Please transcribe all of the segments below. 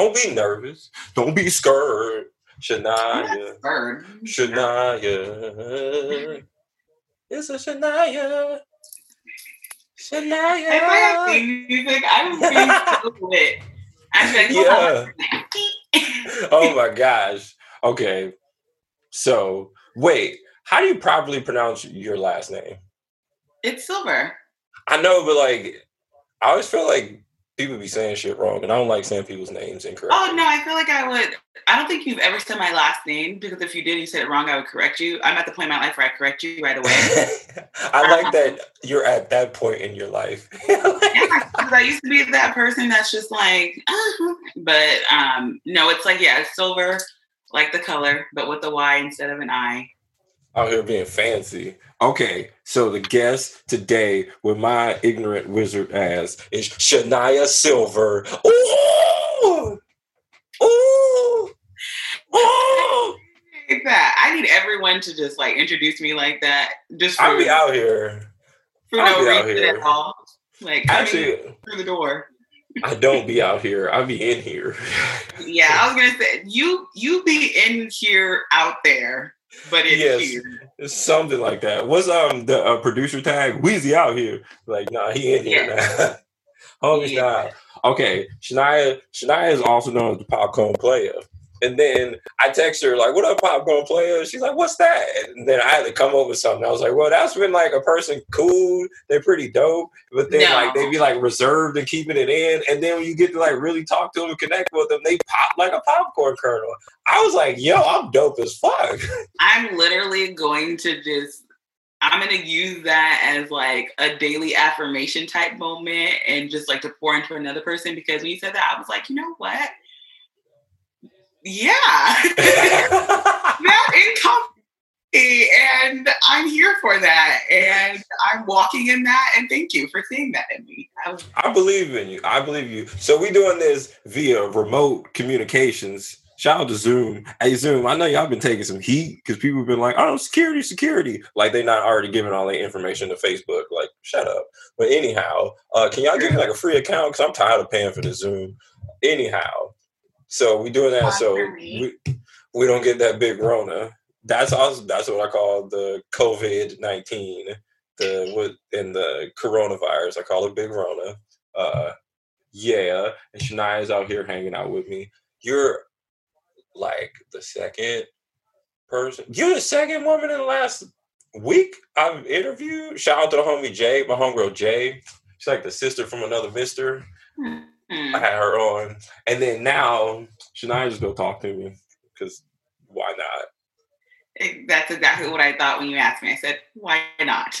Don't be nervous. Don't be scared. Shenyah. Shenyah. It's a Shenyah. Shenyah. If I have theme music, I would be so lit. I'm like, Yeah. oh my gosh. Okay. So wait, how do you properly pronounce your last name? It's silver. I know, but like, I always feel like people be saying shit wrong, and I don't like saying people's names incorrectly. Oh no, I feel like I would. I don't think you've ever said my last name because if you did, you said it wrong. I would correct you. I'm at the point in my life where I correct you right away. I like that you're at that point in your life. yeah, I used to be that person that's just like, uh but um, no, it's like yeah, it's silver, like the color, but with a Y instead of an I. Out here being fancy. Okay, so the guest today with my ignorant wizard ass is Shenyah Sylver. Ooh! Ooh! Ooh! Like that. I need everyone to just like introduce me like that, just for, I'll be out here. for I'll no be out reason here. at all. Like actually Actually, through the door. I don't be out here. I be in here. Yeah, I was gonna say you you be in here out there, but in Yes. here. Something like that. What's um the uh, producer tag? Weezy out here. Like, nah, he in here now. Holy Yeah. Okay, Shenyah Shenyah is also known as the popcorn playa. And then I text her like, "What up, popcorn playa?" She's like, "What's that?" And then I had to come up with something. I was like, "Well, that's when like a person cool, they're pretty dope, but then No. like they be like reserved and keeping it in. And then when you get to like really talk to them and connect with them, they pop like a popcorn kernel." I was like, "Yo, I'm dope as fuck." I'm literally going to just I'm gonna use that as like a daily affirmation type moment and just like to pour into another person because when you said that, I was like, you know what? Yeah. that income and I'm here for that. And I'm walking in that and thank you for seeing that in me. I believe in you. I believe you. So we're doing this via remote communications. Shout out to Zoom. Hey Zoom, I know y'all been taking some heat because people have been like, "Oh, security, security!" Like they're not already giving all their information to Facebook. Like, shut up. But anyhow, uh, can y'all give me like a free account? Because I'm tired of paying for the Zoom. Anyhow, so we doing that so we, we don't get that big Rona. That's also that's what I call the COVID nineteen. The what in the coronavirus, I call it Big Rona. Uh, yeah, and Shenyah's out here hanging out with me. You're like the second person. You're the second woman in the last week I've interviewed. Shout out to the homie Jay, my homegirl Jay. She's like the sister from another Mister. Hmm. I had her on, and then now Shenyah just go talk to me because why not? that's exactly what I thought when you asked me. I said, why not?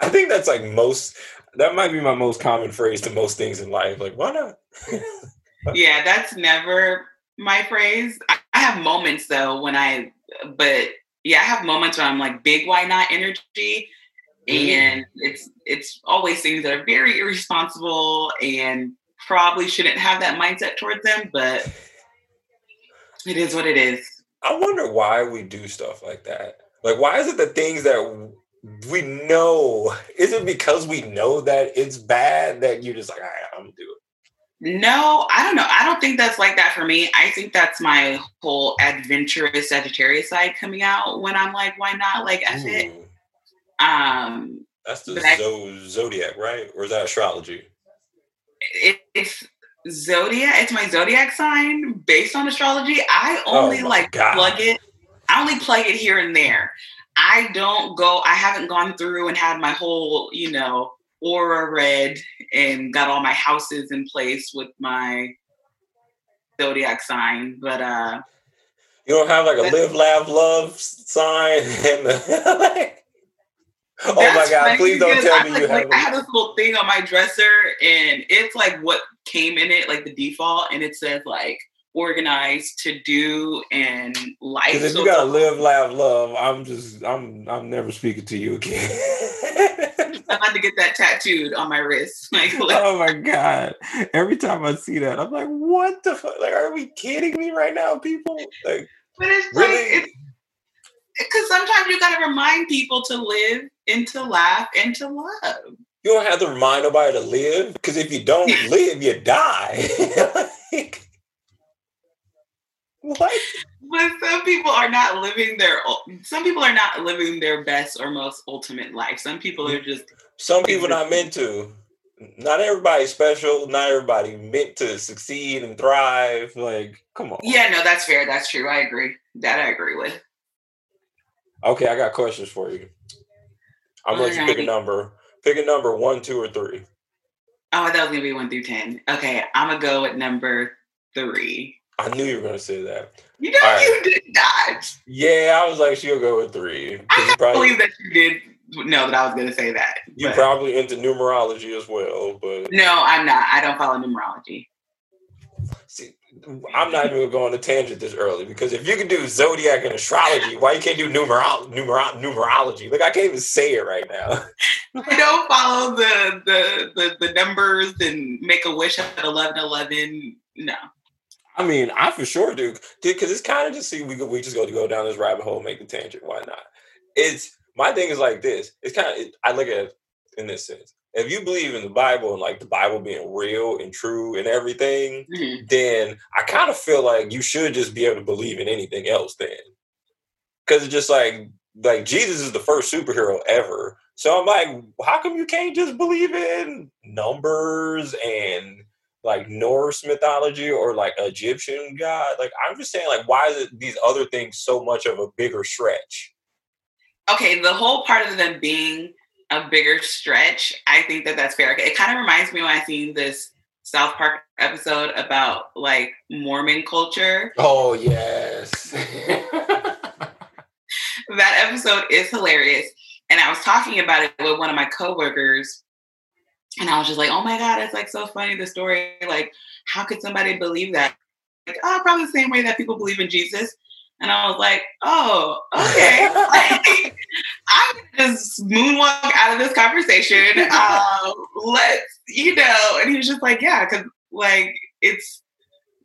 I think that's like most. That might be my most common phrase to most things in life. Like, why not? yeah, that's never my phrase. I, I have moments though when I, but yeah, I have moments when I'm like big why not energy, Mm-hmm. and it's it's always things that are very irresponsible and probably shouldn't have that mindset towards them, but it is what it is. I wonder why we do stuff like that. Like, why is it the things that we know? Is it because we know that it's bad that you're just like, all right, I'm gonna do it? No, I don't know. I don't think that's like that for me. I think that's my whole adventurous Sagittarius side coming out when I'm like, why not? Like, F it. Um, that's the zo- zodiac, right? Or is that astrology? it, it's zodiac. It's my zodiac sign based on astrology. I Oh only my like God. plug it. I only plug it here and there. I don't go. I haven't gone through and had my whole, you know, aura read and got all my houses in place with my zodiac sign. But uh You don't have like a live, laugh, love sign. And the, oh my god! Please don't tell I, me you like, have. I have this little thing on my dresser, and it's like what came in it, like the default, and it says like organized, to do, and life. Because if So you gotta live, laugh, love, I'm just, I'm, I'm never speaking to you again. I'm about to get that tattooed on my wrist. Like, like, oh my god! Every time I see that, I'm like, what the fuck? Like, are we kidding me right now, people? Like, but it's Really? like it's because sometimes you gotta remind people to live and to laugh and to love. You don't have to remind nobody to live because if you don't live, you die. like, what? But some people are not living their. Some people are not living their best or most ultimate life. Some people are mm-hmm. just. Some people not meant to. Not everybody's special. Not everybody meant to succeed and thrive. Like, come on. Yeah, no, that's fair. That's true. I agree. That I agree with. Okay, I got questions for you. I'm gonna let you pick a number. Pick a number one, two, or three. Oh, it was gonna be one through ten. Okay, I'm gonna go with number three. I knew you were gonna say that. You know right. you did not. Yeah, I was like, she'll go with three. I can't probably, believe that you did know that I was gonna say that. You probably into numerology as well, but no, I'm not. I don't follow numerology. See, I'm not even going to go on a tangent this early because if you can do zodiac and astrology, why you can't do numerolo- numero- numerology? Like I can't even say it right now. I don't follow the, the the the numbers and make a wish at eleven eleven. No. I mean, I for sure do, because it's kind of just see we we just go to go down this rabbit hole, make the tangent. Why not? It's my thing is like this. It's kind of I look at it in this sense. If you believe in the Bible and like the Bible being real and true and everything, mm-hmm. then I kind of feel like you should just be able to believe in anything else. Then, because it's just like like Jesus is the first superhero ever. So I'm like, how come you can't just believe in numbers and like Norse mythology or like Egyptian god. Like I'm just saying, like why is it these other things so much of a bigger stretch? Okay, the whole part of them being a bigger stretch, I think that that's fair. It kind of reminds me when I seen this South Park episode about like Mormon culture. Oh yes. that episode is hilarious. And I was talking about it with one of my coworkers and I was just like, oh my God, it's like so funny the story. Like, how could somebody believe that? Like, oh, probably the same way that people believe in Jesus. And I was like, oh, okay. like, I just moonwalk out of this conversation. Um, let's, you know. And he was just like, yeah, because like it's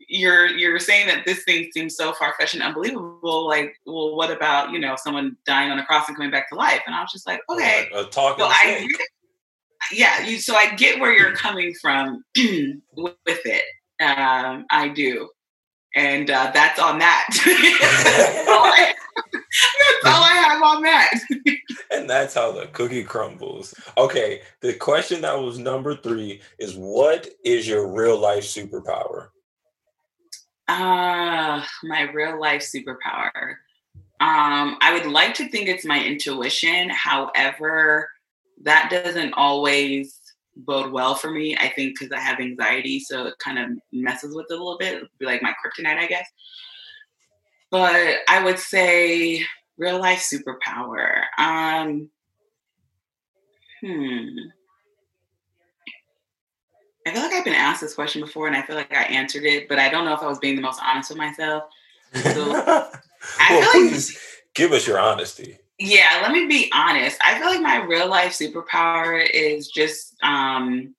you're you're saying that this thing seems so far fetched and unbelievable. Like, well, what about you know someone dying on a cross and coming back to life? And I was just like, okay, a talking well, I, yeah, you. So I get where you're coming from with it. Um, I do, and uh, that's on that. that's, all I, that's all I have on that. and that's how the cookie crumbles. Okay, the question that was number three is: What is your real life superpower? Uh, my real life superpower. Um, I would like to think it's my intuition. However, that doesn't always bode well for me. I think because I have anxiety, so it kind of messes with it a little bit. It'd be like my kryptonite, I guess. But I would say real life superpower. Um, hmm. I feel like I've been asked this question before, and I feel like I answered it, but I don't know if I was being the most honest with myself. So well, I feel please like, give us your honesty yeah, let me be honest. I feel like my real life superpower is just um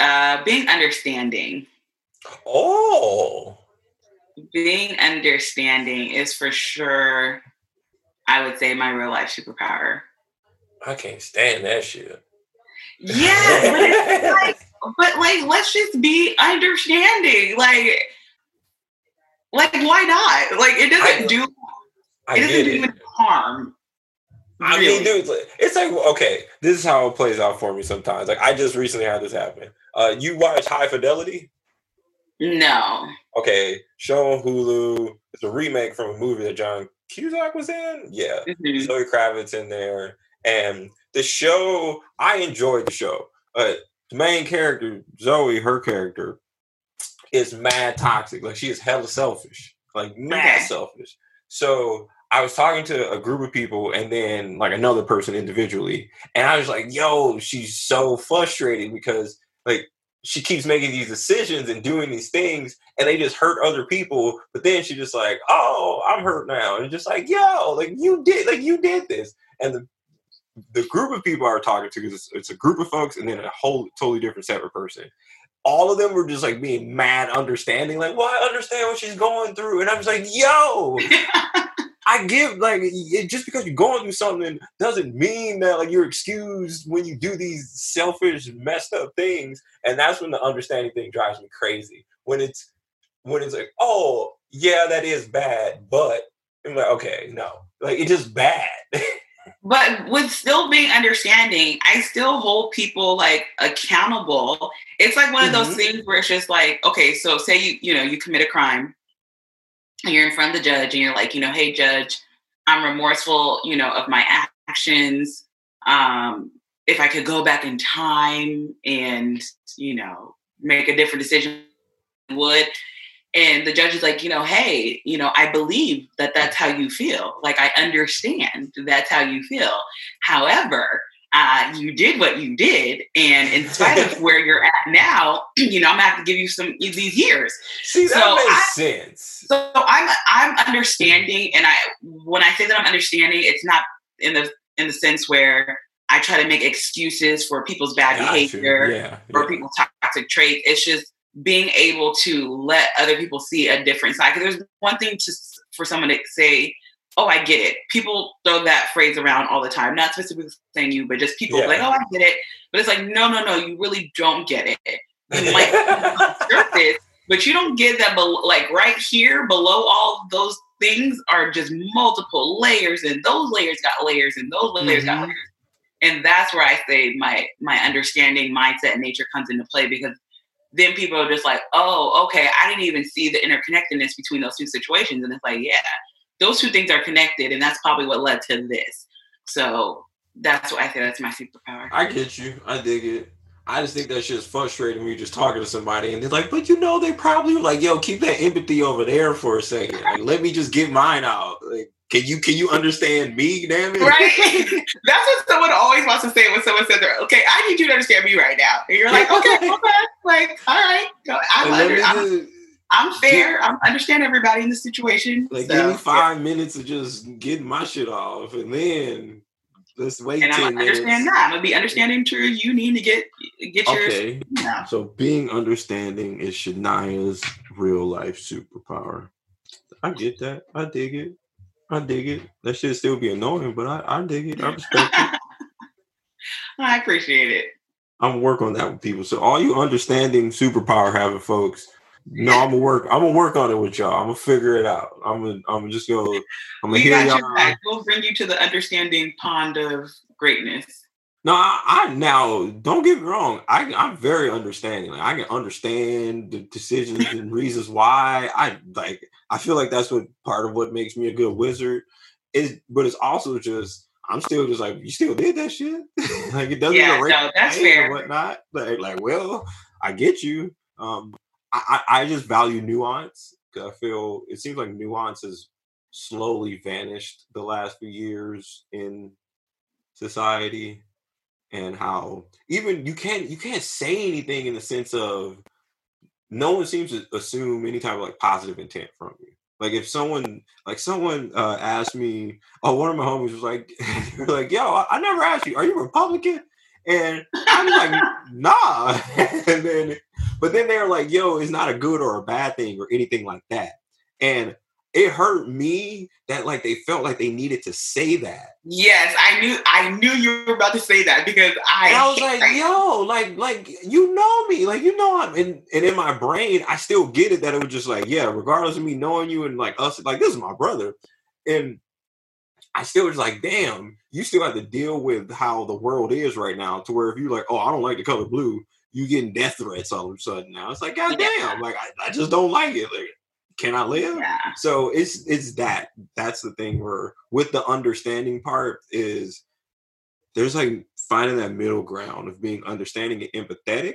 uh being understanding. Oh. Being understanding is for sure I would say my real life superpower. I can't stand that shit. Yeah, but, like, but like let's just be understanding. Like like, why not? Like, it doesn't I, do. I it doesn't do it. harm. I really. mean, dude, it's like okay. This is how it plays out for me sometimes. Like, I just recently had this happen. Uh, you watch High Fidelity? No. Okay, show on Hulu. It's a remake from a movie that John Cusack was in. Yeah, mm-hmm. Zoe Kravitz in there, and the show. I enjoyed the show. But the main character, Zoe, her character, is mad toxic. Like she is hella selfish. Like mad selfish. So I was talking to a group of people and then like another person individually. And I was like, yo, she's so frustrated because like she keeps making these decisions and doing these things and they just hurt other people. But then she just like, oh, I'm hurt now. And just like, yo, like you did, like you did this. And the the group of people I was talking to, it's, it's a group of folks and then a whole totally different separate person all of them were just like being mad understanding, like, well, I understand what she's going through. And I was like, yo, I I give like it, just because you're going through something doesn't mean that like you're excused when you do these selfish, messed up things. And that's when the understanding thing drives me crazy. When it's when it's like, oh yeah, that is bad, but I'm like, okay, no, like it's just bad. but with still being understanding, I still hold people like accountable. It's like one of those mm-hmm. things where it's just like, okay, so say you you know you commit a crime and you're in front of the judge and you're like, you know, hey judge, I'm remorseful, you know, of my actions. Um, if I could go back in time and, you know, make a different decision, would. And the judge is like, you know, hey, you know, I believe that that's how you feel. Like, I understand that's how you feel. However, uh, you did what you did, and in spite of where you're at now, you know I'm gonna have to give you some these years. See, that so makes I, sense. So I'm I'm understanding, and I when I say that I'm understanding, it's not in the in the sense where I try to make excuses for people's bad Got behavior yeah, or yeah. people's toxic traits. It's just being able to let other people see a different side. Because there's one thing to for someone to say oh, I get it. People throw that phrase around all the time, not specifically saying you, but just people yeah. like, oh, I get it. But it's like, no, no, no, you really don't get it. You might surface, but you don't get that. Be- like right here, below all those things are just multiple layers, and those layers got layers, and those layers mm-hmm. got layers. And that's where I say my my understanding, mindset, and nature comes into play because then people are just like, oh, okay, I didn't even see the interconnectedness between those two situations, and it's like, yeah, those two things are connected, and that's probably what led to this. So that's what I think that's my superpower. I get you. I dig it. I just think that shit's frustrating when you're just talking to somebody and they're like, but you know, they probably were like, yo, keep that empathy over there for a second. Like, let me just get mine out. Like, can you can you understand me, damn it? Right. That's what someone always wants to say when someone says, "Okay, I need you to understand me right now." And you're like, "Okay, okay, like, all right, I'm, under, I'm, I'm fair. I understand everybody in the situation. Like, so, give me five yeah. minutes of just getting my shit off, and then let's wait. And 10 I'm minutes. understand that. I'm gonna be understanding to you need to get get okay. yours. Okay. So being understanding is Shenyah's real life superpower. I get that. I dig it. I dig it. That should still be annoying, but I, I dig it. I respect it. I appreciate it. I'm working on that with people. So all you understanding superpower having folks, no, I'm gonna work. I'm gonna work on it with y'all. I'm gonna figure it out. I'm gonna. I'm just gonna. I'm gonna we hear y'all. Back. We'll bring you to the understanding pond of greatness. No, I, I now don't get me wrong. I, I'm very understanding. Like, I can understand the decisions and reasons why. I like. I feel like that's what part of what makes me a good wizard is. But it's also just I'm still just like you still did that shit. like it doesn't yeah, no, that's fair. or whatnot. Like like well, I get you. Um, I, I just value nuance because I feel it seems like nuance has slowly vanished the last few years in society and how even you can't you can't say anything in the sense of no one seems to assume any type of like positive intent from you. Like if someone like someone uh asked me, oh one of my homies was like, like, yo, I, I never asked you, are you Republican? And I'm like, nah. and then, but then they're like, yo, it's not a good or a bad thing or anything like that. And it hurt me that like they felt like they needed to say that. Yes, I knew I knew you were about to say that because I, and I was like, that. yo, like, like you know me, like you know I'm and, and in my brain, I still get it that it was just like, yeah, regardless of me knowing you and like us, like this is my brother. And I still was like, damn, you still have to deal with how the world is right now. To where if you're like, oh, I don't like the color blue, you getting death threats all of a sudden now. It's like, god damn, like I, I, just don't like it. Like, can I live? Yeah. So it's it's that. That's the thing where with the understanding part is there's like finding that middle ground of being understanding and empathetic,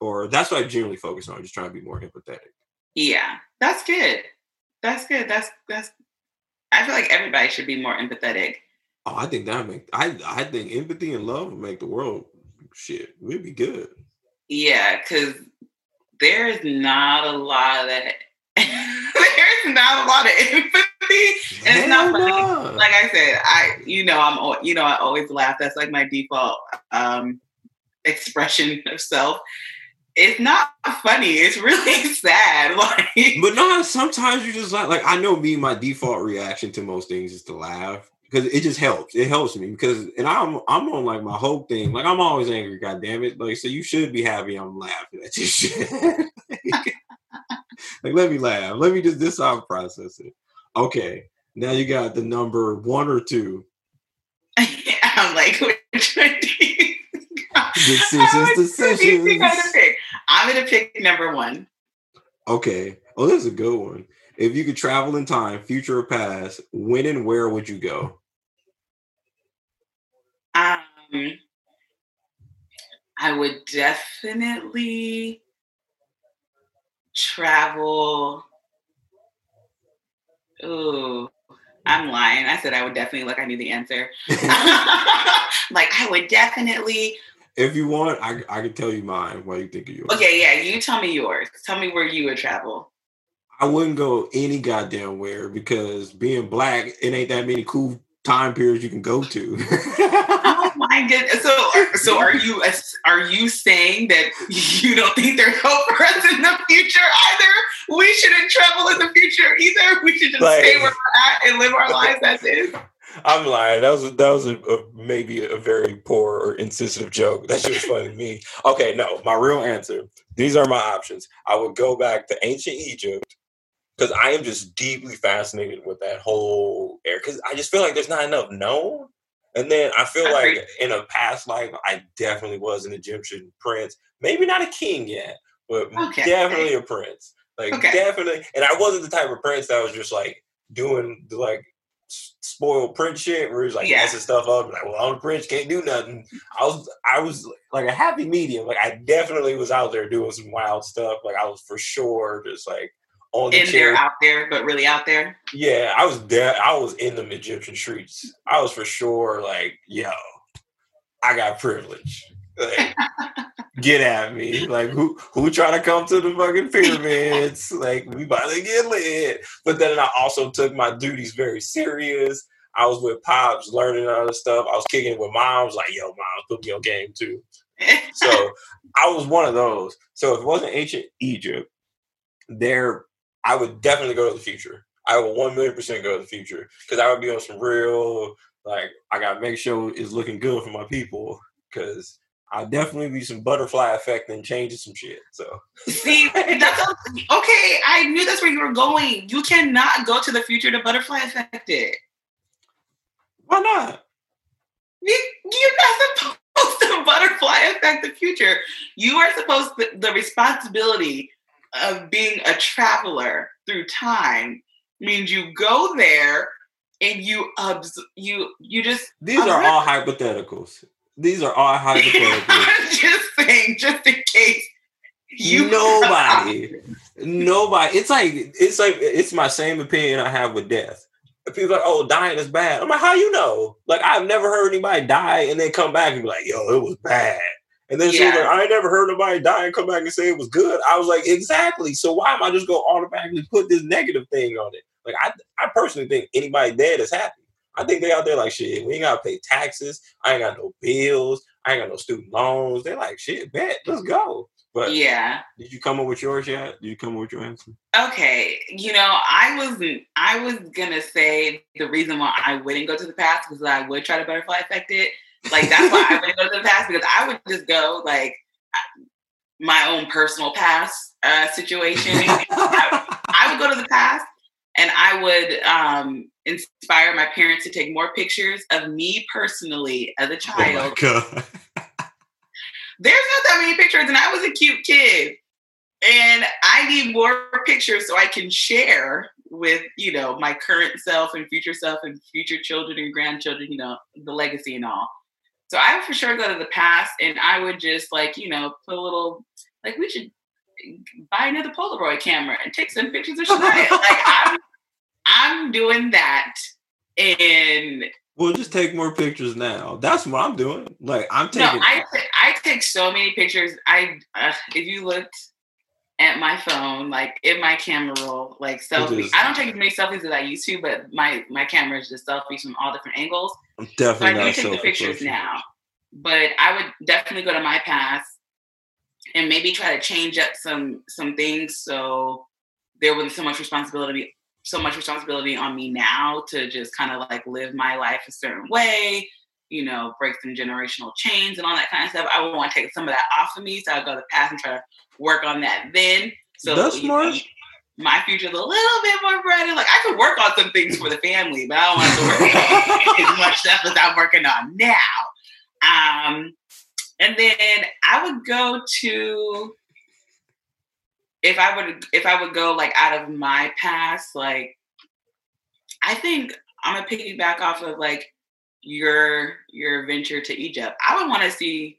or that's what I generally focus on, just trying to be more empathetic. Yeah, that's good. That's good. That's that's I feel like everybody should be more empathetic. Oh, I think that make I I think empathy and love will make the world shit. We'd be good. Yeah, because there's not a lot of that. There's not a lot of empathy, and it's not no. like I said. I you know I'm you know I always laugh. That's like my default um expression of self. it's not funny. It's really sad. Like, but no, sometimes you just like like I know me. My default reaction to most things is to laugh because it just helps. It helps me because and I'm I'm on like my whole thing. Like I'm always angry. God damn it! Like so you should be happy. I'm laughing at your shit. like let me laugh. Let me just this how I process it. Okay, now you got the number one or two. I'm like, which one do you? Decisions, decisions. I'm gonna pick number one. Okay. Oh, this is a good one. If you could travel in time, future or past, when and where would you go? Um, I would definitely travel. Ooh, I'm lying. I said I would definitely like I knew the answer. like I would definitely. If you want, I I can tell you mine. Why you think of yours? Okay, yeah, you tell me yours. Tell me where you would travel. I wouldn't go any goddamn where because being black, it ain't that many cool time periods you can go to. my goodness! So, so are you are you saying that you don't think there's hope for us in the future either? We shouldn't travel in the future either. We should just like, stay where we're at and live our lives as is. I'm lying. That was that was a, a, maybe a very poor or insensitive joke. That shit was funny to me. Okay, no, my real answer. These are my options. I would go back to ancient Egypt because I am just deeply fascinated with that whole era. Because I just feel like there's not enough known. And then I feel like in a past life, I definitely was an Egyptian prince. Maybe not a king yet, but okay. definitely a prince. Like okay. definitely. And I wasn't the type of prince that was just like doing the like spoiled prince shit where he's like yeah. messing stuff up. Like, well, I'm a prince, can't do nothing. I was I was like a happy medium. Like I definitely was out there doing some wild stuff. Like I was for sure just like on the in chair. there, out there, but really out there. Yeah, I was there. I was in the Egyptian streets. I was for sure like, yo, I got privilege. Like, get at me. Like who who trying to come to the fucking pyramids? like we about to get lit. But then I also took my duties very serious. I was with pops learning other stuff. I was kicking it with moms, like, yo, mom, put me on game too. so I was one of those. So if it wasn't ancient Egypt, there I would definitely go to the future. I would one million percent go to the future because I would be on some real like I gotta make sure it's looking good for my people because I definitely be some butterfly effect and changing some shit. So see, that's okay. I knew that's where you were going. You cannot go to the future to butterfly affect it. Why not? You, you're not supposed to butterfly affect the future. You are supposed to, the responsibility of being a traveler through time means you go there and you obs- you you just these are all hypotheticals. These are all hypotheticals. I'm just saying, just in case you nobody, nobody. It's like it's like it's my same opinion I have with death. People like, oh, dying is bad. I'm like, how you know? Like, I've never heard anybody die and then come back and be like, yo, it was bad. And then yeah. she was like, I ain't never heard nobody die and come back and say it was good. I was like, exactly. So why am I just going to automatically put this negative thing on it? Like, I, I personally think anybody dead is happy. I think they out there like, shit, we ain't got to pay taxes. I ain't got no bills. I ain't got no student loans. They're like, shit, bet, let's go. But yeah, did you come up with yours yet? Did you come up with your answer? Okay, you know, I was I was gonna say the reason why I wouldn't go to the past because I would try to butterfly affect it, like that's why I wouldn't go to the past because I would just go like my own personal past uh, situation. I, I, would go to the past and I would um, inspire my parents to take more pictures of me personally as a oh child. Oh There's not that many pictures, and I was a cute kid. And I need more pictures so I can share with, you know, my current self and future self and future children and grandchildren, you know, the legacy and all. So I would for sure go to the past and I would just like, you know, put a little like we should buy another Polaroid camera and take some pictures of Shenyah. like I'm I'm doing that and We'll just take more pictures now. That's what I'm doing. Like I'm taking. No, I I take so many pictures. I uh, if you looked at my phone, like in my camera roll, like selfies. I don't take as many selfies as I used to, but my my camera is just selfies from all different angles. I'm definitely. So I do take the pictures now, but I would definitely go to my past and maybe try to change up some some things so there wasn't so much responsibility so much responsibility on me now to just kind of like live my life a certain way you know, break some generational chains and all that kind of stuff. I would want to take some of that off of me. So I'll go to the past and try to work on that then. So that's smart. My future's a little bit more brighter. Like I could work on some things for the family, but I don't want to work on as much stuff as I'm working on now. Um, and then I would go to if I would if I would go like out of my past, like I think I'm gonna piggyback off of like your your venture to Egypt. I would want to see.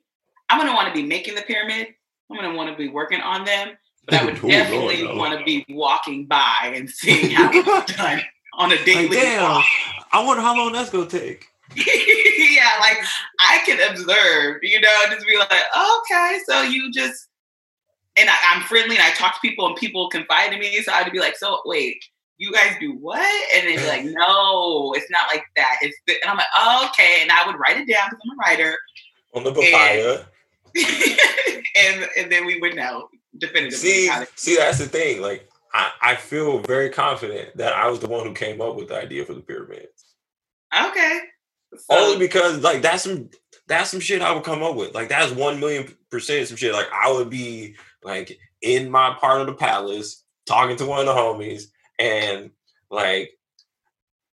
I'm gonna want to be making the pyramid. I'm gonna want to be working on them, but I would definitely want to be walking by and seeing how it's done on a daily. Like, damn, I wonder how long that's gonna take. yeah, like I can observe, you know, just be like, okay, so you just, and I, am friendly and I talk to people and people confide in me. So I'd be like, so wait, you guys do what? And they'd be like, no, it's not like that. It's the, and I'm like, oh, okay. And I would write it down because I'm a writer. On the papaya. And, and, and then we would know definitively. See, see, that's the thing. Like, I, I feel very confident that I was the one who came up with the idea for the pyramids. Okay. So, Only because like that's some that's some shit I would come up with. Like that's one million percent some shit. Like I would be like in my part of the palace talking to one of the homies and like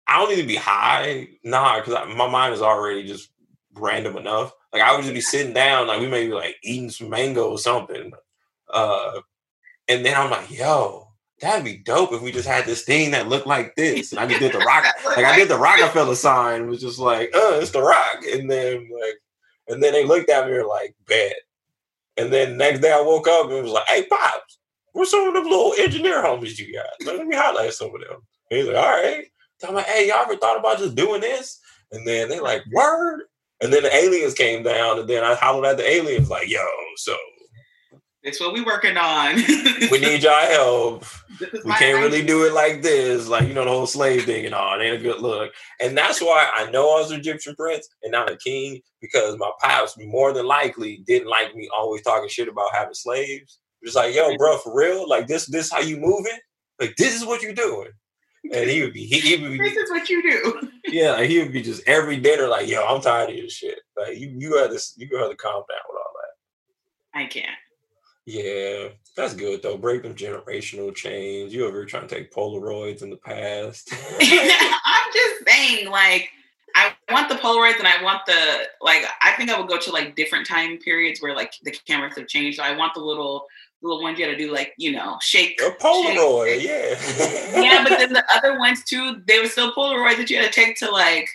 I don't need to be high, nah, because my mind is already just random enough. Like I would just be sitting down, like we may be like eating some mango or something, uh, and then I'm like, yo, that'd be dope if we just had this thing that looked like this, and I just did the rock, like I did the Roc-A-Fella sign, was just like, oh, it's the rock, and then like, and then they looked at me like, bad. and then next day I woke up and it was like, hey, pops, Where's some of them little engineer homies you got? Let me highlight some of them. And he's like, all right. I'm like, hey, y'all ever thought about just doing this? And then they like, word. And then the aliens came down, and then I hollered at the aliens, like, yo, so that's what we working on. we need y'all help. We can't really do it like this, like you know the whole slave thing and all. It ain't a good look, and that's why I know I was an Egyptian prince and not a king because my pops more than likely didn't like me always talking shit about having slaves. Just like, yo, bro, for real? Like this, this how you moving? Like this is what you're doing. And he would be, he, he would be. This is what you do. yeah, like he would be just every dinner, like, yo, I'm tired of this shit. Like you, you had this, you have to calm down with all that. I can't. Yeah, that's good though. Break them generational chains. You ever trying to take Polaroids in the past? I'm just saying, like, I want the Polaroids and I want the like. I think I would go to like different time periods where like the cameras have changed. So I want the little little ones you had to do like you know shake. A Polaroid, shake. yeah. yeah, but then the other ones too, they were still Polaroids that you had to take to like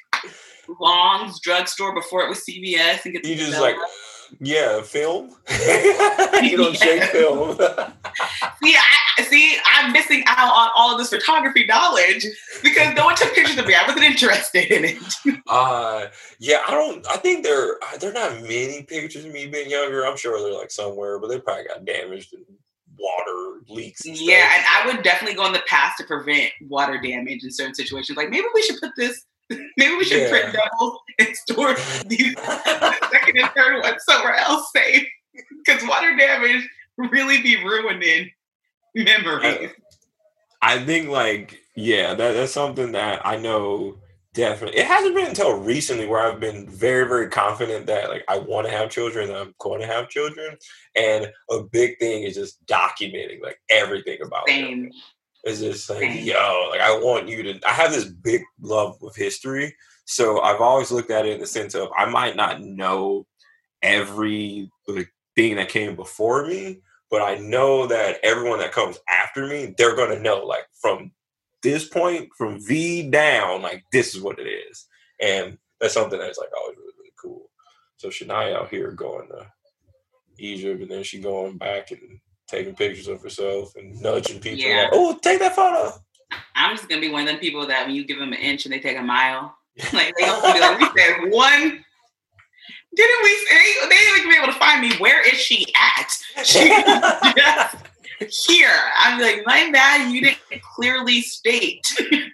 Long's drugstore before it was CVS and get. You just like. Yeah, film. you don't shake film. see, I see. I'm missing out on all of this photography knowledge because no one took pictures of me. I wasn't interested in it. uh, yeah, I don't. I think there there are not many pictures of me being younger. I'm sure they're like somewhere, but they probably got damaged and water leaks. And yeah, and I would definitely go in the past to prevent water damage in certain situations. Like maybe we should put this Maybe we should yeah. print double and store these second and third one somewhere else safe. Because water damage really be ruining memories. I, I think like yeah, that, that's something that I know definitely. It hasn't been until recently where I've been very, very confident that like I want to have children, I'm going to have children. And a big thing is just documenting like everything about Same. them. It's just like, yo, like I want you to. I have this big love of history, so I've always looked at it in the sense of I might not know every like, thing that came before me, but I know that everyone that comes after me, they're gonna know like from this point, from V down, like this is what it is, and that's something that's like always really really cool. So Shenyah out here going to Egypt, and then she going back and taking pictures of herself and nudging people. Yeah. Like, oh, take that photo. I'm just gonna be one of them people that when you give them an inch and they take a mile, like they gonna be like, we said one. Didn't we? They, they didn't be able to find me. Where is she at? She here. I'm like, my bad. You didn't clearly state.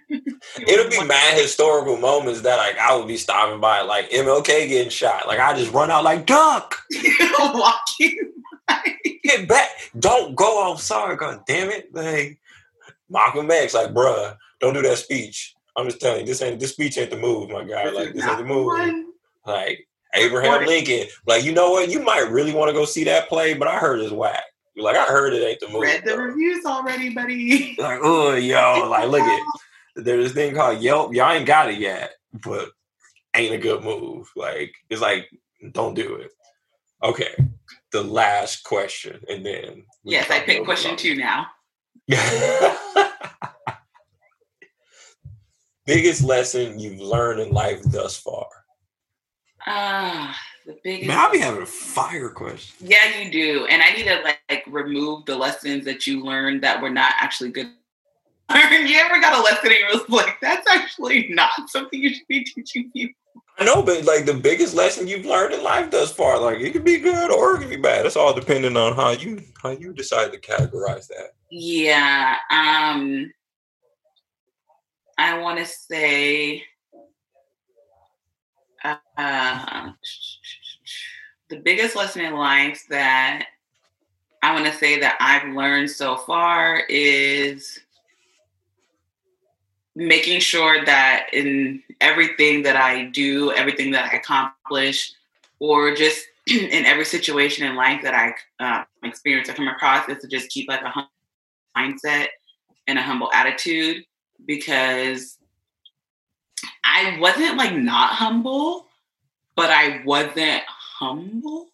It'll be mad historical moments that like I would be stopping by, like MLK getting shot. Like I just run out like duck, walking. Get back. Don't go outside. God damn it. Like Malcolm X, like, bruh, don't do that speech. I'm just telling you, this ain't this speech ain't the move, my guy. Like this ain't the move. Like Abraham Lincoln. Like, you know what? You might really want to go see that play, but I heard it's whack. Like I heard it ain't the move. Read the reviews already, buddy. Like, oh yo, like look at there's this thing called Yelp. Y'all ain't got it yet, but ain't a good move. Like it's like don't do it. Okay, the last question, and then yes, I pick question two now. biggest lesson you've learned in life thus far? Ah, uh, the biggest. Man, I'll be having a fire question. Yeah, you do, and I need to like, like remove the lessons that you learned that were not actually good. you ever got a lesson and you was like, "That's actually not something you should be teaching people." I know, but like the biggest lesson you've learned in life thus far, like it could be good or it could be bad. It's all depending on how you how you decide to categorize that. Yeah. Um I want to say uh, the biggest lesson in life that I want to say that I've learned so far is making sure that in everything that I do, everything that I accomplish, or just in every situation in life that I uh, experience or come across, is to just keep like a humble mindset and a humble attitude because I wasn't like not humble, but I wasn't humble.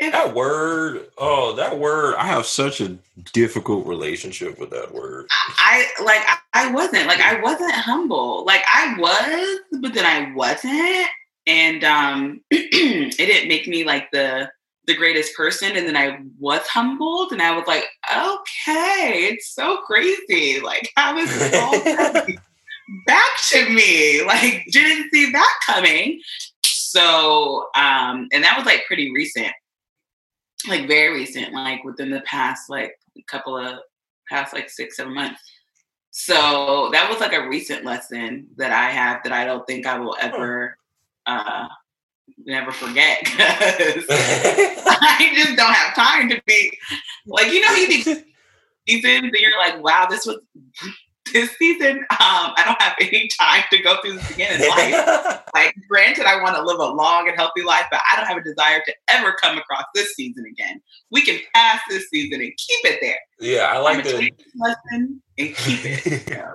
If that word, oh, that word, I have such a difficult relationship with that word. I like I, I wasn't like I wasn't humble. Like I was, but then I wasn't. And um it didn't make me like the the greatest person and then I was humbled and I was like, okay, it's so crazy. Like how is this all back to me? Like didn't see that coming. So um and that was like pretty recent. Like very recent, like within the past like couple of past like six, seven months. So that was like a recent lesson that I have that I don't think I will ever uh never forget because I just don't have time to be like you know you be seasons and you're like wow this was this season um I don't have any time to go through this again in life like granted I want to live a long and healthy life but I don't have a desire to ever come across this season again we can pass this season and keep it there yeah I like the lesson and keep it you know?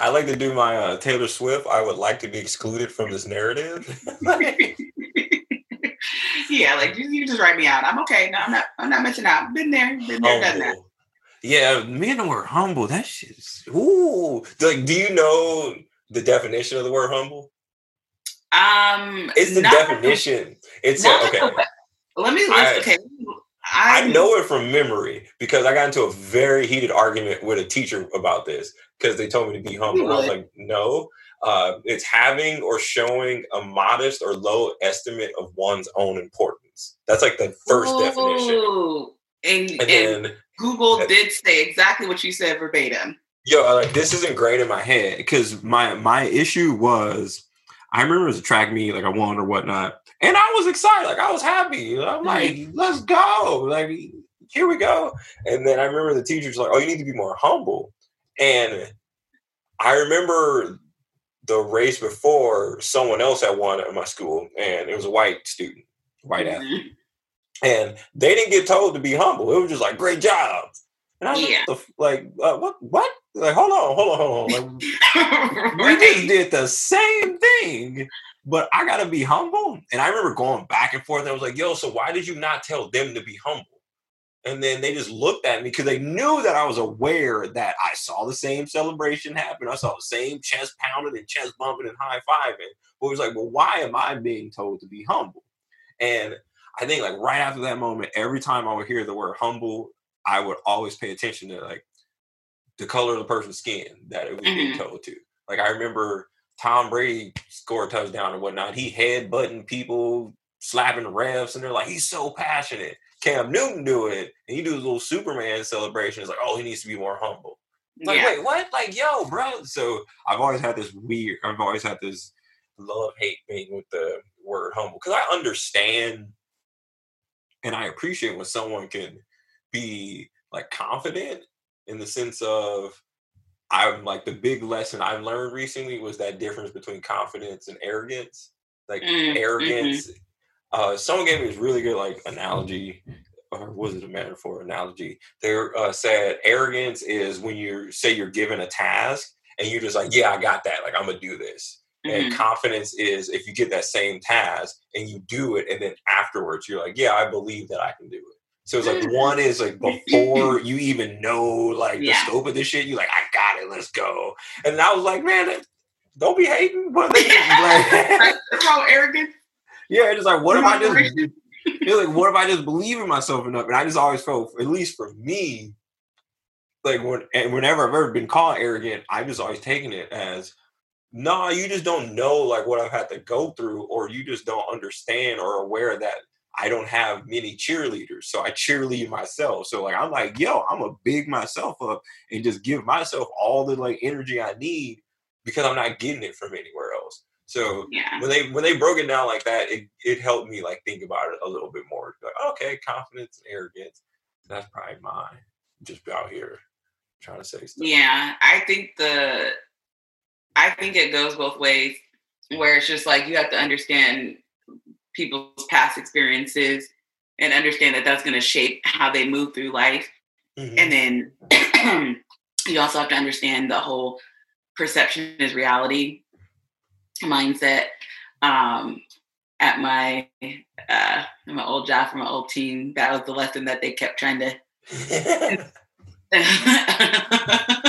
I like to do my uh, Taylor Swift. I would like to be excluded from this narrative. yeah, like you, you just write me out. I'm okay. No, I'm not. I'm not missing out. Been there. Been there. Done that. Yeah, me and the word humble. That shit's ooh. Like, do you know the definition of the word humble? Um, it's the definition. It's a, okay. Let me list. okay, I, I know it from memory because I got into a very heated argument with a teacher about this because they told me to be humble. I was like, no, uh, it's having or showing a modest or low estimate of one's own importance. That's like the first Ooh. definition. And, and, and then Google did say exactly what you said verbatim. Yo, like this isn't great in my head because my my issue was I remember it was a track meet, like I won or whatnot. And I was excited, like I was happy. I'm like, mm-hmm. let's go. Like, here we go. And then I remember the teacher's like, Oh, you need to be more humble. And I remember the race before someone else had won at my school, and it was a white student, white mm-hmm. athlete. And they didn't get told to be humble. It was just like, great job. And I was yeah. like, uh, what? What? Like, hold on, hold on, hold on. Like, right. We just did the same thing but I gotta be humble. And I remember going back and forth. And I was like, yo, so why did you not tell them to be humble? And then they just looked at me because they knew that I was aware that I saw the same celebration happen. I saw the same chest pounding and chest bumping and high fiving. But it was like, well, why am I being told to be humble? And I think like right after that moment, every time I would hear the word humble, I would always pay attention to like the color of the person's skin that it was mm-hmm. being told to. Like I remember Tom Brady score a touchdown and whatnot, he head butting people, slapping refs, and they're like, he's so passionate. Cam Newton do it, and he do his little Superman celebration. It's like, oh, he needs to be more humble. Like, yeah. wait, what? Like, yo, bro. So I've always had this weird. I've always had this love hate thing with the word humble because I understand and I appreciate when someone can be like confident in the sense of I'm like the big lesson I've learned recently was that difference between confidence and arrogance. Like mm, arrogance. Mm-hmm. Uh, someone gave me this really good like analogy, or was it a metaphor analogy? They uh, said arrogance is when you say you're given a task and you're just like, yeah, I got that. Like I'm gonna do this. Mm-hmm. And confidence is if you get that same task and you do it, and then afterwards you're like, yeah, I believe that I can do it. So it's like mm. one is like before you even know like the yeah. scope of this shit, you're like, I got it, let's go. And I was like, man, don't be hating, but like, how arrogant. Yeah, it's like, what if I just it's like, what if I just believe in myself enough? And I just always felt, at least for me, like when and whenever I've ever been called arrogant, I've just always taken it as nah, you just don't know like what I've had to go through, or you just don't understand or aware that I don't have many cheerleaders. So I cheerlead myself. So like I'm like, yo, I'm gonna big myself up and just give myself all the like energy I need because I'm not getting it from anywhere else. So yeah. when they when they broke it down like that, it it helped me like think about it a little bit more. Like, okay, confidence and arrogance. That's probably mine. Just out here trying to say stuff. Yeah, I think the I think it goes both ways where it's just like you have to understand people's past experiences and understand that that's going to shape how they move through life. Mm-hmm. And then you also have to understand the whole perception is reality mindset. Um, at my uh, my old job from my old team, that was the lesson that they kept trying to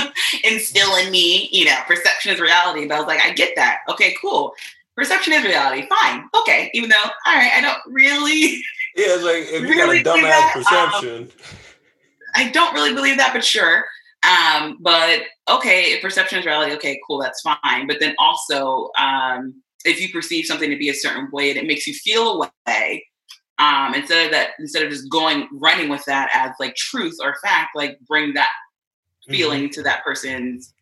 instill in me. You know, perception is reality. But I was like, I get that. Okay, cool perception is reality. Fine. Okay. Even though, all right, I don't really. Yeah, it's like if you really got a dumbass perception. Um, I don't really believe that, but sure. Um, but okay, if perception is reality, okay, cool, that's fine. But then also, um, if you perceive something to be a certain way and it makes you feel a way, um, instead of that, instead of just going running with that as like truth or fact, like bring that feeling mm-hmm. to that person's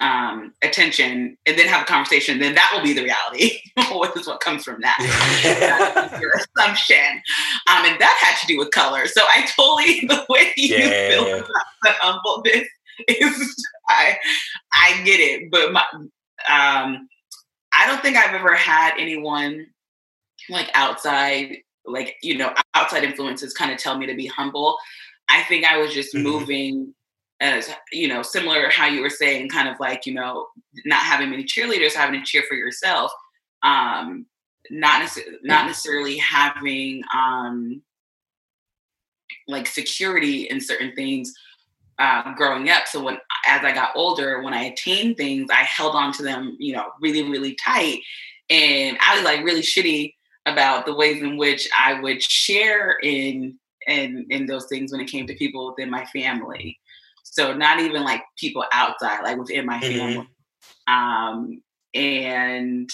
um, attention and then have a conversation, then that will be the reality. what is what comes from that? your assumption. Um, and that had to do with color. So I totally the way you yeah. feel about the humbleness is I I get it. But my um I don't think I've ever had anyone like outside, like, you know, outside influences kind of tell me to be humble. I think I was just mm-hmm. moving as you know similar how you were saying kind of like you know not having many cheerleaders having to cheer for yourself um not necessarily not necessarily having um like security in certain things uh, growing up. So when as i got older when i attained things i held on to them you know really really tight. And i was like really shitty about the ways in which i would share in in in those things when it came to people within my family so not even like people outside, like within my mm-hmm. family. Um, and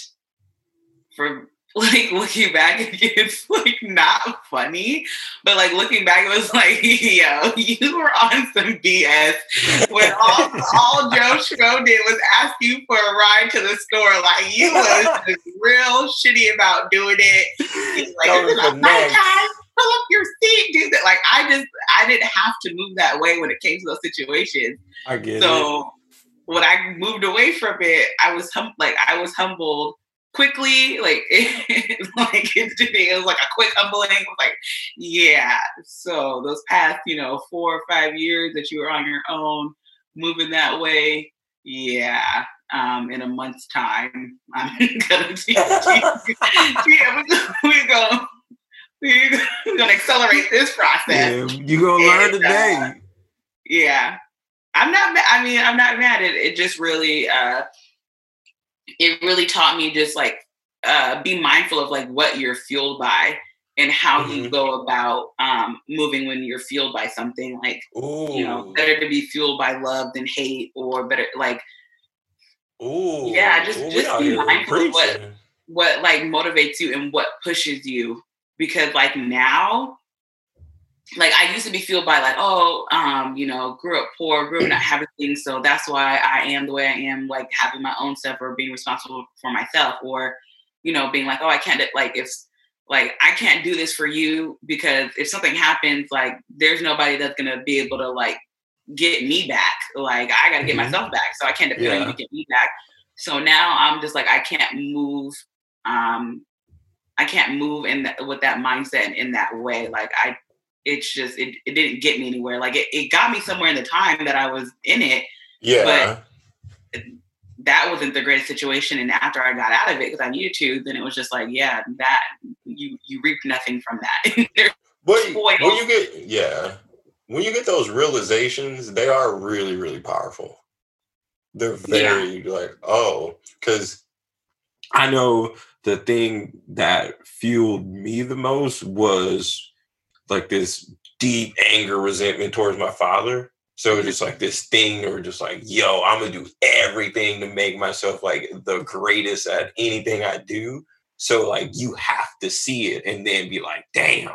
for like looking back, it's like not funny, but like looking back, it was like, yo, you were on some BS when all, all Joe Schmo did was ask you for a ride to the store. Like you was real shitty about doing it. Like, pull up your seat, do that. Like I just I didn't have to move that way when it came to those situations. I get so, it. when I moved away from it, I was hum- like I was humbled quickly. Like it, like it, it was like a quick humbling. Like yeah. So those past you know four or five years that you were on your own, moving that way, yeah. Um, in a month's time, I'm gonna be, yeah, we're gonna we're gonna accelerate this process. Yeah, you gonna learn and, today. Uh, yeah, I'm not. I mean, I'm not mad. It it just really, uh, it really taught me just like uh, be mindful of like what you're fueled by and how mm-hmm. you go about um, moving when you're fueled by something. Like, Ooh. you know, better to be fueled by love than hate, or better like. Ooh. Yeah, just Ooh, just be mindful of what what like motivates you and what pushes you because like now like I used to be fueled by like, oh, um, you know, grew up poor, grew up not having things, so that's why I am the way I am, like having my own stuff or being responsible for myself, or you know, being like, oh, I can't like if like I can't do this for you because if something happens, like there's nobody that's gonna be able to like get me back. Like I gotta get mm-hmm. myself back. So I can't depend yeah. on you to get me back. So now I'm just like I can't move. Um, I can't move in that with that mindset in that way. Like I, it's just it, it didn't get me anywhere. Like it, it got me somewhere in the time that I was in it. Yeah. But that wasn't the greatest situation. And after I got out of it because I needed to, then it was just like, yeah, that you you reap nothing from that. but when you get yeah, when you get those realizations, they are really really powerful. They're very yeah. like oh, because I know the thing that fueled me the most was like this deep anger, resentment towards my father. So it's just like this thing, or just like, yo, I'm gonna do everything to make myself like the greatest at anything I do. So like you have to see it and then be like, damn.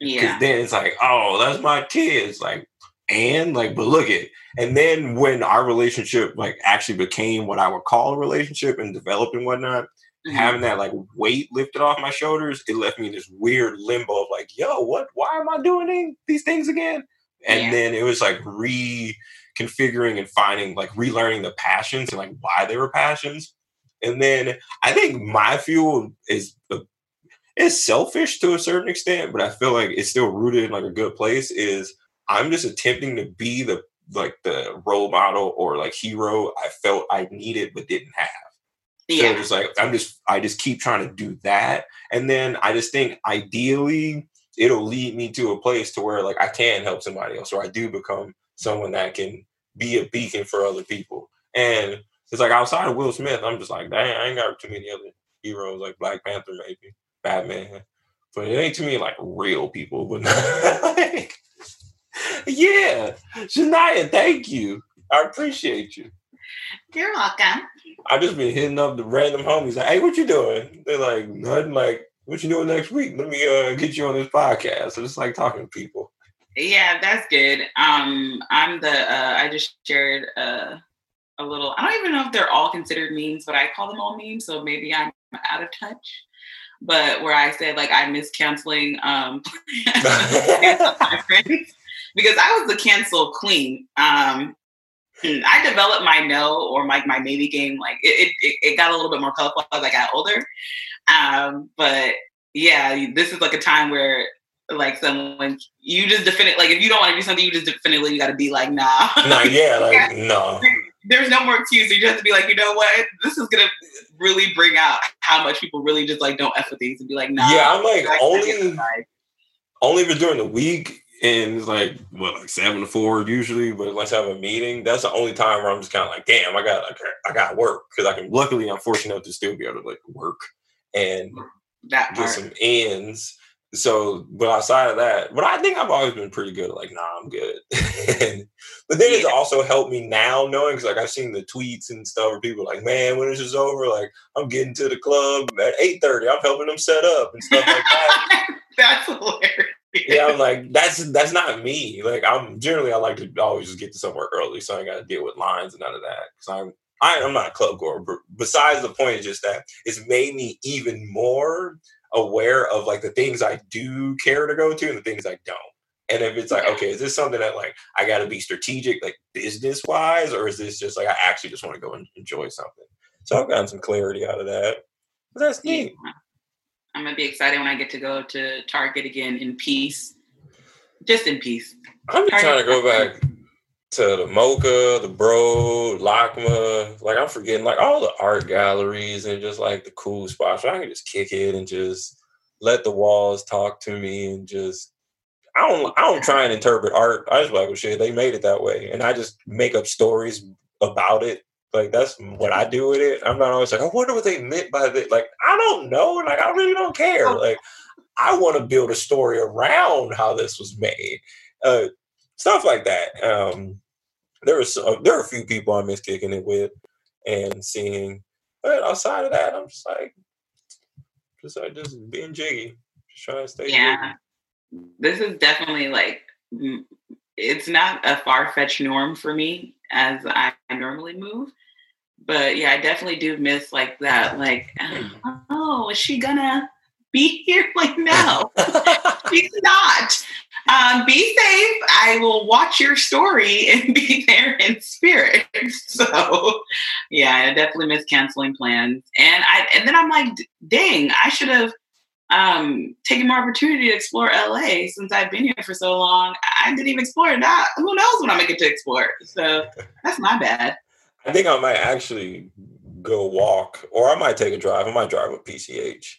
Yeah. Because then it's like, oh, that's my kids. Like, and like, but look at and then when our relationship like actually became what I would call a relationship and developed and whatnot. Mm-hmm. having that like weight lifted off my shoulders, it left me in this weird limbo of like, yo, what? Why am I doing these things again? And yeah. then it was like reconfiguring and finding like relearning the passions and like why they were passions. And then I think my fuel is uh, is selfish to a certain extent, but I feel like it's still rooted in like a good place. Is I'm just attempting to be the like the role model or like hero I felt I needed but didn't have. Yeah. So just like I'm just I just keep trying to do that. And then I just think ideally it'll lead me to a place to where like I can help somebody else or I do become someone that can be a beacon for other people. And it's like outside of Will Smith, I'm just like, dang, I ain't got too many other heroes like Black Panther, maybe Batman, but it ain't too many like real people. But like, yeah, Shenyah, thank you. I appreciate you. You're welcome. I just been hitting up the random homies like, hey, what you doing? They're like, nothing. Like, what you doing next week? Let me uh, get you on this podcast. So it's like talking to people. Yeah, that's good. Um, I'm the. Uh, I just shared uh, a little. I don't even know if they're all considered memes, but I call them all memes. So maybe I'm out of touch. But where I said like I miss canceling um, my friends because I was the cancel queen. Um, I developed my no or like my maybe game. Like it, it, it got a little bit more colorful as I got older. Um, but yeah, this is like a time where like someone you just definitely like if you don't want to do something, you just definitely you got to be like nah. Nah, yeah, like no. There's no more excuse. You just have to be like, you know what? This is gonna really bring out how much people really just like don't f with things and be like, nah. Yeah, I'm like only only if it's during the week and it's like what like seven to four usually but let's have a meeting. That's the only time where i'm just kind of like damn i got i got work because i can luckily i'm fortunate enough to still be able to like work and that get some ends. So but outside of that but i think i've always been pretty good like nah i'm good. But then yeah. it's also helped me now knowing because like i've seen the tweets and stuff where people like man when this is over like i'm getting to the club at 8 30 i'm helping them set up and stuff like that. That's hilarious yeah, I'm like, that's that's not me. Like I'm generally I like to always just get to somewhere early, so I got to deal with lines and none of that. Because I'm I, am i am not a club goer. But besides the point is just that it's made me even more aware of like the things I do care to go to and the things I don't. And if it's like, okay, is this something that like I got to be strategic, like business wise, or is this just like I actually just want to go and enjoy something? So I've gotten some clarity out of that. But that's neat. I'm gonna be excited when I get to go to Target again in peace, just in peace. I'm just trying to go back to the MoCA, the Broad, LACMA. Like I'm forgetting like all the art galleries and just like the cool spots where I can just kick it and just let the walls talk to me and just I don't I don't try and interpret art. I just like well shit, they made it that way. And I just make up stories about it like that's what I do with it. I'm not always like, I wonder what they meant by that. Like, I don't know. Like, I really don't care. Oh. Like, I want to build a story around how this was made. Uh, stuff like that. Um, there was uh, there are a few people I miss kicking it with and seeing, but outside of that, I'm just like, just like just being jiggy, just trying to stay. Yeah, jiggy. this is definitely like it's not a far fetched norm for me as I normally move. But yeah, I definitely do miss like that. Like, oh, is she gonna be here. Like, no, she's not. Um, be safe. I will watch your story and be there in spirit. So, yeah, I definitely miss canceling plans. And I and then I'm like, dang, I should have um, taken more opportunity to explore LA since I've been here for so long. I didn't even explore that. Who knows when I make it to explore? So that's my bad. I think I might actually go walk, or I might take a drive. I might drive with PCH.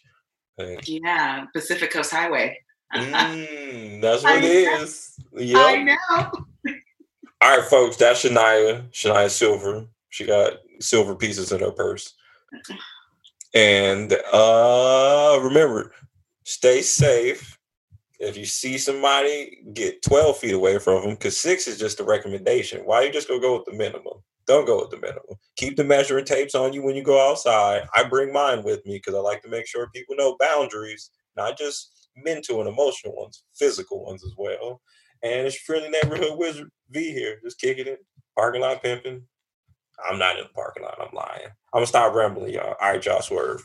Yeah, Pacific Coast Highway. mm, that's what I it know. is. Yep. I know. All right, folks. That's Shenyah. Shenyah Sylver. She got silver pieces in her purse. And uh remember, stay safe. If you see somebody, get 12 feet away from them because six is just a recommendation. Why you just gonna go with the minimum? Don't go with the minimum. Keep the measuring tapes on you when you go outside. I bring mine with me because I like to make sure people know boundaries, not just mental and emotional ones, physical ones as well. And it's friendly neighborhood wizard V here, just kicking it, parking lot pimping. I'm not in the parking lot. I'm lying. I'm gonna stop rambling, y'all. All right, y'all SWIRV.